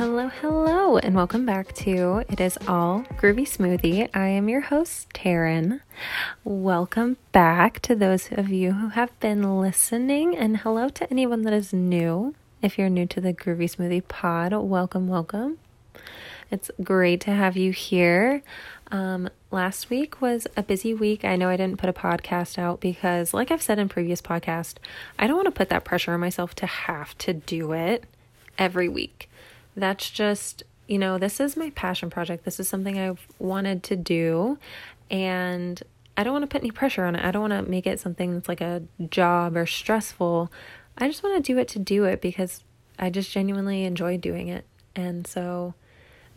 Hello, hello, and welcome back to It Is All Groovy Smoothie. I am your host, Taryn. Welcome back to those of you who have been listening, and hello to anyone that is new. If you're new to the Groovy Smoothie pod, welcome, welcome. It's great to have you here. Um, last week was a busy week. I know I didn't put a podcast out because, like I've said in previous podcast, I don't want to put that pressure on myself to have to do it every week that's just, you know, this is my passion project. This is something I've wanted to do. And I don't want to put any pressure on it. I don't want to make it something that's like a job or stressful. I just want to do it to do it because I just genuinely enjoy doing it. And so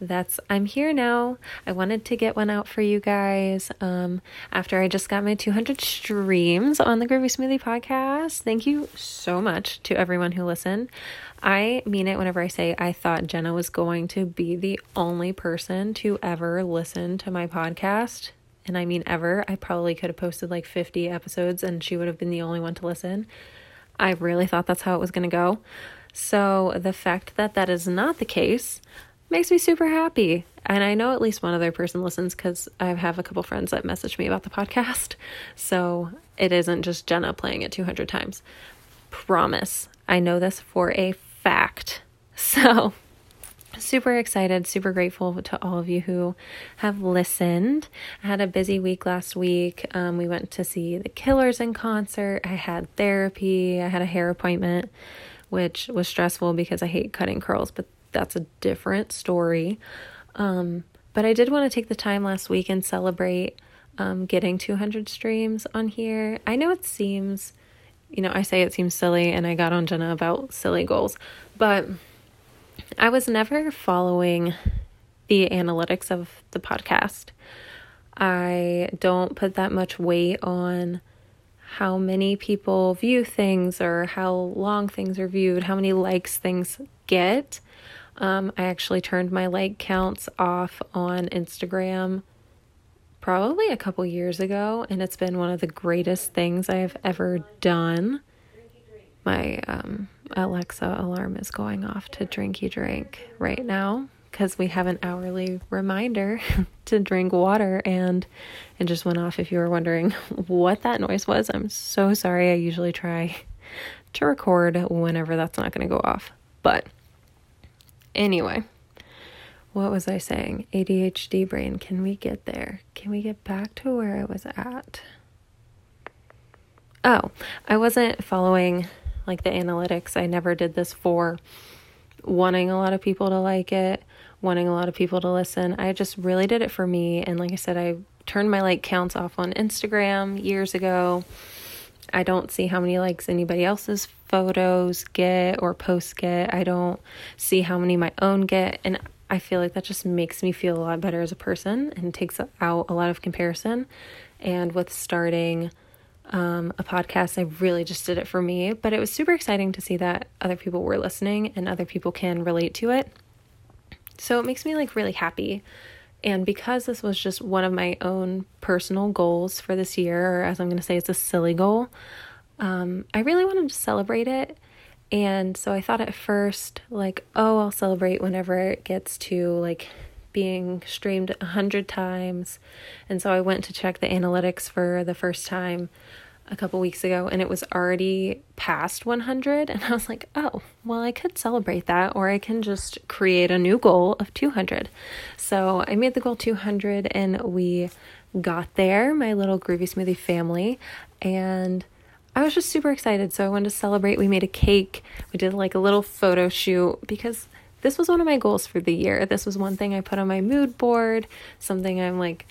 that's I'm here now. I wanted to get one out for you guys. Um, after I just got my 200 streams on the Groovy Smoothie podcast. Thank you so much to everyone who listened. I mean it whenever I say I thought Jenna was going to be the only person to ever listen to my podcast. And I mean ever. I probably could have posted like 50 episodes and she would have been the only one to listen. I really thought that's how it was going to go. So the fact that that is not the case, makes me super happy. And I know at least one other person listens because I have a couple friends that message me about the podcast. So it isn't just Jenna playing it 200 times. Promise. I know this for a fact. So super excited, super grateful to all of you who have listened. I had a busy week last week. Um, we went to see the Killers in concert. I had therapy. I had a hair appointment, which was stressful because I hate cutting curls, but that's a different story. Um, but I did want to take the time last week and celebrate um, getting 200 streams on here. I know it seems, you know, I say it seems silly, and I got on Jenna about silly goals, but I was never following the analytics of the podcast. I don't put that much weight on how many people view things or how long things are viewed, how many likes things get. Um, I actually turned my like counts off on Instagram probably a couple years ago, and it's been one of the greatest things I've ever done. My um, Alexa alarm is going off to drinky drink right now because we have an hourly reminder to drink water, and it just went off. If you were wondering what that noise was, I'm so sorry. I usually try to record whenever that's not going to go off, but Anyway, what was I saying? ADHD brain. Can we get there? Can we get back to where I was at? Oh, I wasn't following like the analytics. I never did this for wanting a lot of people to like it, wanting a lot of people to listen. I just really did it for me. And like I said, I turned my like counts off on Instagram years ago. I don't see how many likes anybody else's photos get or posts get. I don't see how many my own get. And I feel like that just makes me feel a lot better as a person and takes out a lot of comparison. And with starting um, a podcast, I really just did it for me. But it was super exciting to see that other people were listening and other people can relate to it. So it makes me like really happy and because this was just one of my own personal goals for this year, or as I'm going to say, it's a silly goal, um, I really wanted to celebrate it. And so I thought at first, like, oh, I'll celebrate whenever it gets to like being streamed a hundred times. And so I went to check the analytics for the first time a couple weeks ago and it was already past 100 and I was like, "Oh, well I could celebrate that or I can just create a new goal of 200." So, I made the goal 200 and we got there, my little groovy smoothie family, and I was just super excited. So, I wanted to celebrate. We made a cake. We did like a little photo shoot because this was one of my goals for the year. This was one thing I put on my mood board, something I'm like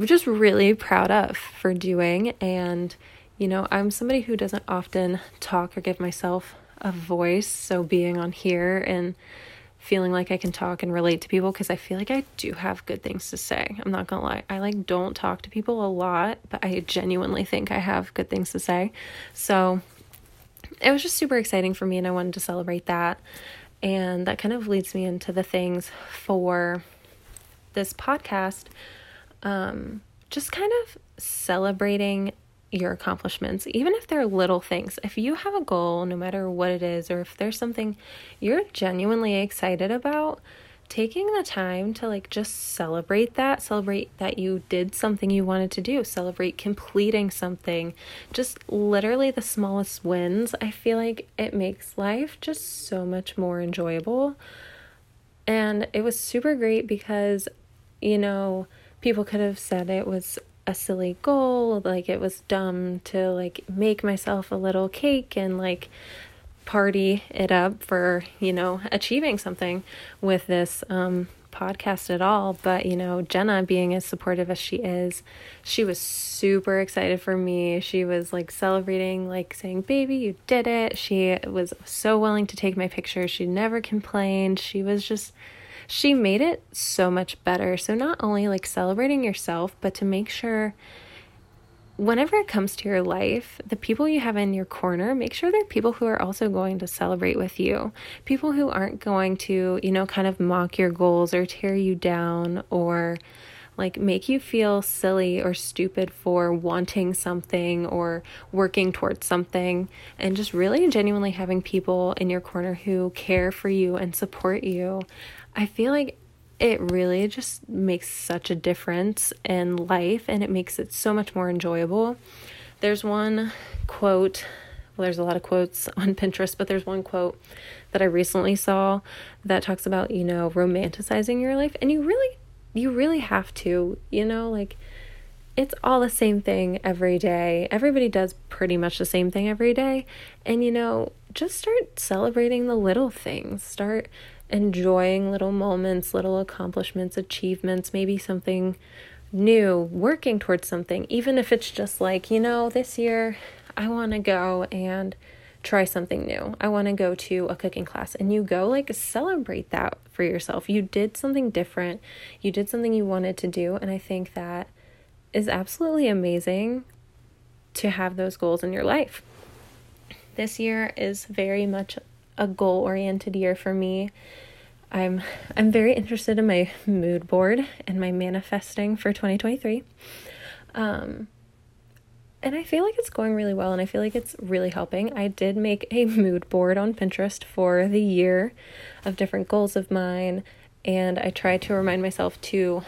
just really proud of for doing. And, you know, I'm somebody who doesn't often talk or give myself a voice. So being on here and feeling like I can talk and relate to people because I feel like I do have good things to say. I'm not gonna lie. I like don't talk to people a lot, but I genuinely think I have good things to say. So it was just super exciting for me and I wanted to celebrate that. And that kind of leads me into the things for this podcast um, just kind of celebrating your accomplishments, even if they're little things. If you have a goal, no matter what it is, or if there's something you're genuinely excited about, taking the time to like just celebrate that, celebrate that you did something you wanted to do, celebrate completing something, just literally the smallest wins, I feel like it makes life just so much more enjoyable. And it was super great because, you know, people could have said it was a silly goal, like it was dumb to like make myself a little cake and like party it up for, you know, achieving something with this um, podcast at all. But, you know, Jenna being as supportive as she is, she was super excited for me. She was like celebrating, like saying, Baby, you did it. She was so willing to take my pictures. She never complained. She was just she made it so much better. So, not only like celebrating yourself, but to make sure whenever it comes to your life, the people you have in your corner, make sure they're people who are also going to celebrate with you. People who aren't going to, you know, kind of mock your goals or tear you down or like make you feel silly or stupid for wanting something or working towards something and just really genuinely having people in your corner who care for you and support you. I feel like it really just makes such a difference in life and it makes it so much more enjoyable. There's one quote, well, there's a lot of quotes on Pinterest, but there's one quote that I recently saw that talks about, you know, romanticizing your life. And you really, you really have to, you know, like it's all the same thing every day. Everybody does pretty much the same thing every day. And, you know, just start celebrating the little things. Start enjoying little moments, little accomplishments, achievements, maybe something new, working towards something, even if it's just like, you know, this year I want to go and try something new. I want to go to a cooking class and you go like celebrate that for yourself. You did something different. You did something you wanted to do and I think that is absolutely amazing to have those goals in your life. This year is very much a goal oriented year for me. I'm I'm very interested in my mood board and my manifesting for 2023. Um and I feel like it's going really well and I feel like it's really helping. I did make a mood board on Pinterest for the year of different goals of mine and I try to remind myself to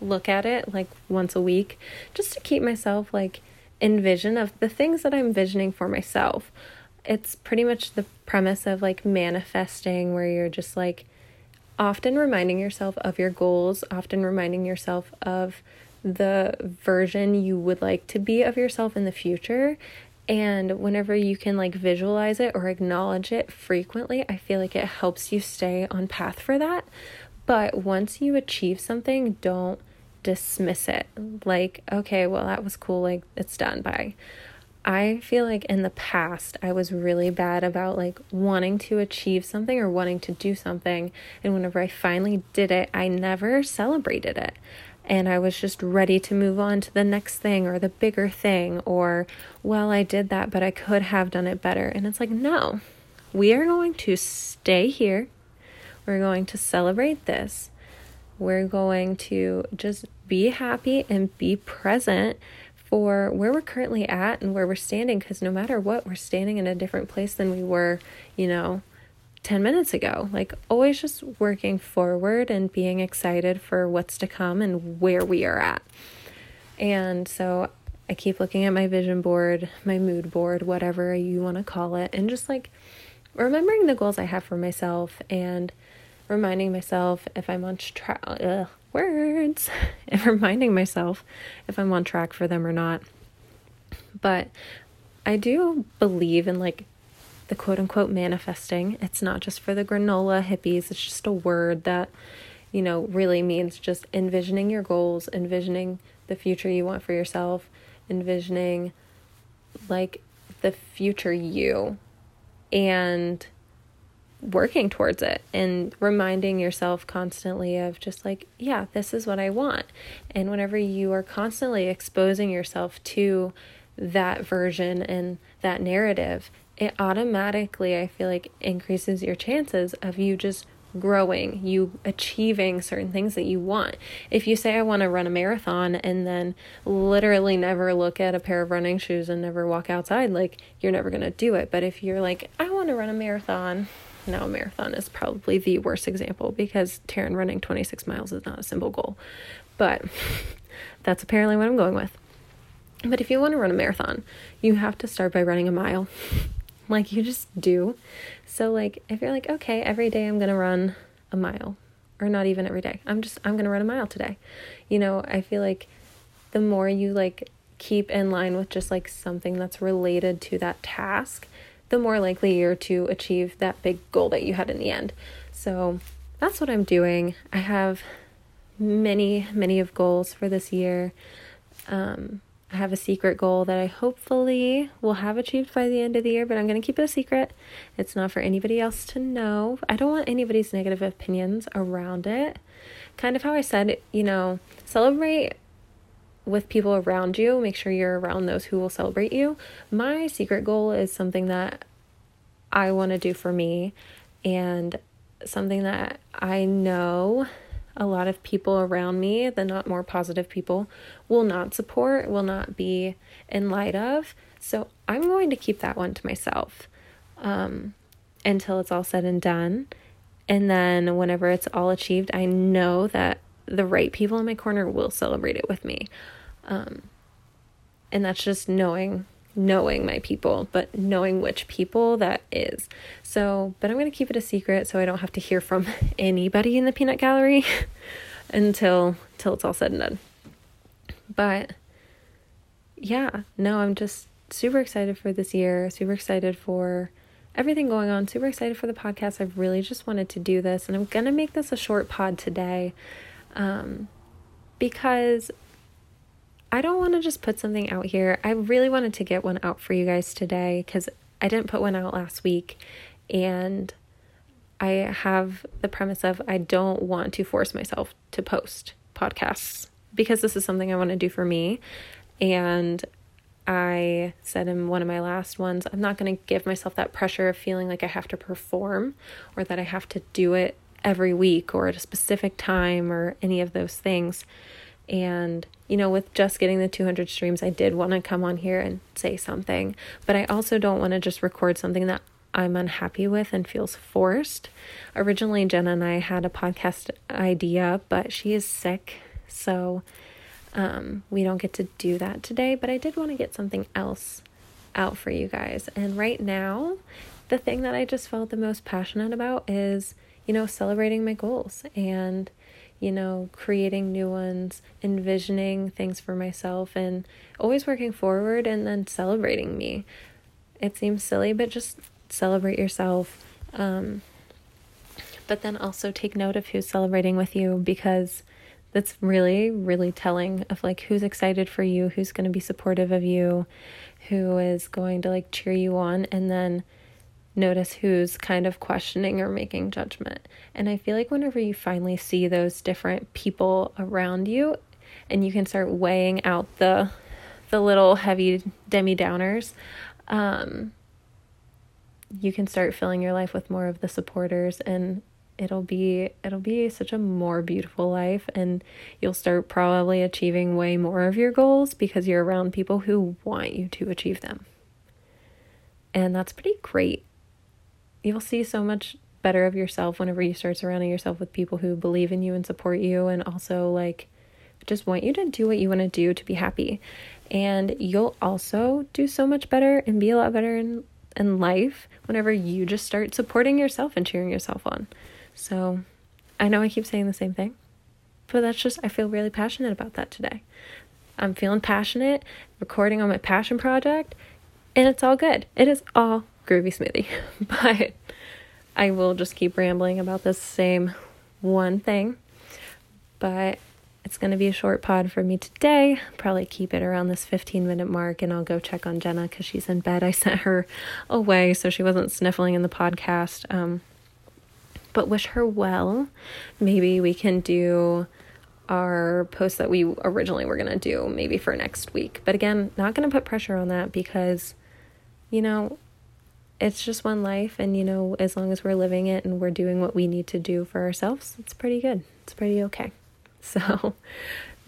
look at it like once a week just to keep myself like in vision of the things that I'm visioning for myself it's pretty much the premise of like manifesting where you're just like often reminding yourself of your goals, often reminding yourself of the version you would like to be of yourself in the future. And whenever you can like visualize it or acknowledge it frequently, I feel like it helps you stay on path for that. But once you achieve something, don't dismiss it. Like, okay, well, that was cool. Like, it's done. Bye. I feel like in the past I was really bad about like wanting to achieve something or wanting to do something. And whenever I finally did it, I never celebrated it. And I was just ready to move on to the next thing or the bigger thing, or, well, I did that, but I could have done it better. And it's like, no, we are going to stay here. We're going to celebrate this. We're going to just be happy and be present for where we're currently at and where we're standing because no matter what, we're standing in a different place than we were, you know, 10 minutes ago. Like, always just working forward and being excited for what's to come and where we are at. And so I keep looking at my vision board, my mood board, whatever you want to call it, and just like remembering the goals I have for myself and reminding myself if I'm on track words and reminding myself if I'm on track for them or not. But I do believe in like the quote unquote manifesting. It's not just for the granola hippies, it's just a word that, you know, really means just envisioning your goals, envisioning the future you want for yourself, envisioning like the future you. And working towards it and reminding yourself constantly of just like, yeah, this is what I want. And whenever you are constantly exposing yourself to that version and that narrative, it automatically, I feel like, increases your chances of you just growing, you achieving certain things that you want. If you say, I want to run a marathon, and then literally never look at a pair of running shoes and never walk outside, like you're never going to do it. But if you're like, I want to run a marathon, now a marathon is probably the worst example because Taryn running 26 miles is not a simple goal. But that's apparently what I'm going with. But if you want to run a marathon, you have to start by running a mile. Like you just do. So like if you're like, okay, every day I'm to run a mile or not even every day. I'm just I'm to run a mile today. You know, I feel like the more you like keep in line with just like something that's related to that task, the more likely you're to achieve that big goal that you had in the end. So that's what I'm doing. I have many, many of goals for this year. Um, I have a secret goal that I hopefully will have achieved by the end of the year, but I'm going to keep it a secret. It's not for anybody else to know. I don't want anybody's negative opinions around it. Kind of how I said, you know, celebrate with people around you. Make sure you're around those who will celebrate you. My secret goal is something that I want to do for me and something that I know a lot of people around me, the not more positive people, will not support, will not be in light of. So I'm going to keep that one to myself um, until it's all said and done. And then whenever it's all achieved, I know that the right people in my corner will celebrate it with me. Um, and that's just knowing knowing my people, but knowing which people that is. So, but I'm going to keep it a secret so I don't have to hear from anybody in the peanut gallery until till it's all said and done. But yeah, no, I'm just super excited for this year, super excited for everything going on, super excited for the podcast. I've really just wanted to do this and I'm going to make this a short pod today. Um because I don't want to just put something out here. I really wanted to get one out for you guys today because I didn't put one out last week. And I have the premise of I don't want to force myself to post podcasts because this is something I want to do for me. And I said in one of my last ones, I'm not going to give myself that pressure of feeling like I have to perform or that I have to do it every week or at a specific time or any of those things. And, you know, with just getting the 200 streams, I did want to come on here and say something. But I also don't want to just record something that I'm unhappy with and feels forced. Originally, Jenna and I had a podcast idea, but she is sick. So um, we don't get to do that today. But I did want to get something else out for you guys. And right now, the thing that I just felt the most passionate about is, you know, celebrating my goals and you know, creating new ones, envisioning things for myself, and always working forward and then celebrating me. It seems silly, but just celebrate yourself. Um, but then also take note of who's celebrating with you because that's really, really telling of like who's excited for you, who's going to be supportive of you, who is going to like cheer you on, and then notice who's kind of questioning or making judgment. And I feel like whenever you finally see those different people around you and you can start weighing out the the little heavy Debbie downers, um, you can start filling your life with more of the supporters and it'll be it'll be such a more beautiful life and you'll start probably achieving way more of your goals because you're around people who want you to achieve them. And that's pretty great you'll see so much better of yourself whenever you start surrounding yourself with people who believe in you and support you and also like just want you to do what you want to do to be happy. And you'll also do so much better and be a lot better in in life whenever you just start supporting yourself and cheering yourself on. So, I know I keep saying the same thing, but that's just I feel really passionate about that today. I'm feeling passionate, recording on my passion project, and it's all good. It is all groovy smoothie. but I will just keep rambling about this same one thing. But it's going to be a short pod for me today. Probably keep it around this 15 minute mark and I'll go check on Jenna because she's in bed. I sent her away so she wasn't sniffling in the podcast. Um, but wish her well. Maybe we can do our post that we originally were going to do maybe for next week. But again, not going to put pressure on that because, you know, it's just one life and you know as long as we're living it and we're doing what we need to do for ourselves it's pretty good. It's pretty okay. So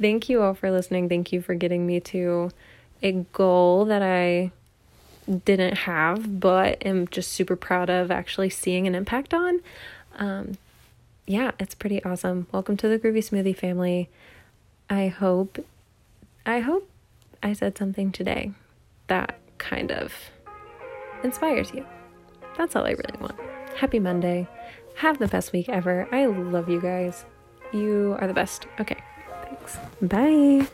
thank you all for listening. Thank you for getting me to a goal that i didn't have but am just super proud of actually seeing an impact on. Um, yeah it's pretty awesome. Welcome to the groovy smoothie family. I hope i hope i said something today that kind of inspires you. That's all I really want. Happy Monday. Have the best week ever. I love you guys. You are the best. Okay, thanks. Bye.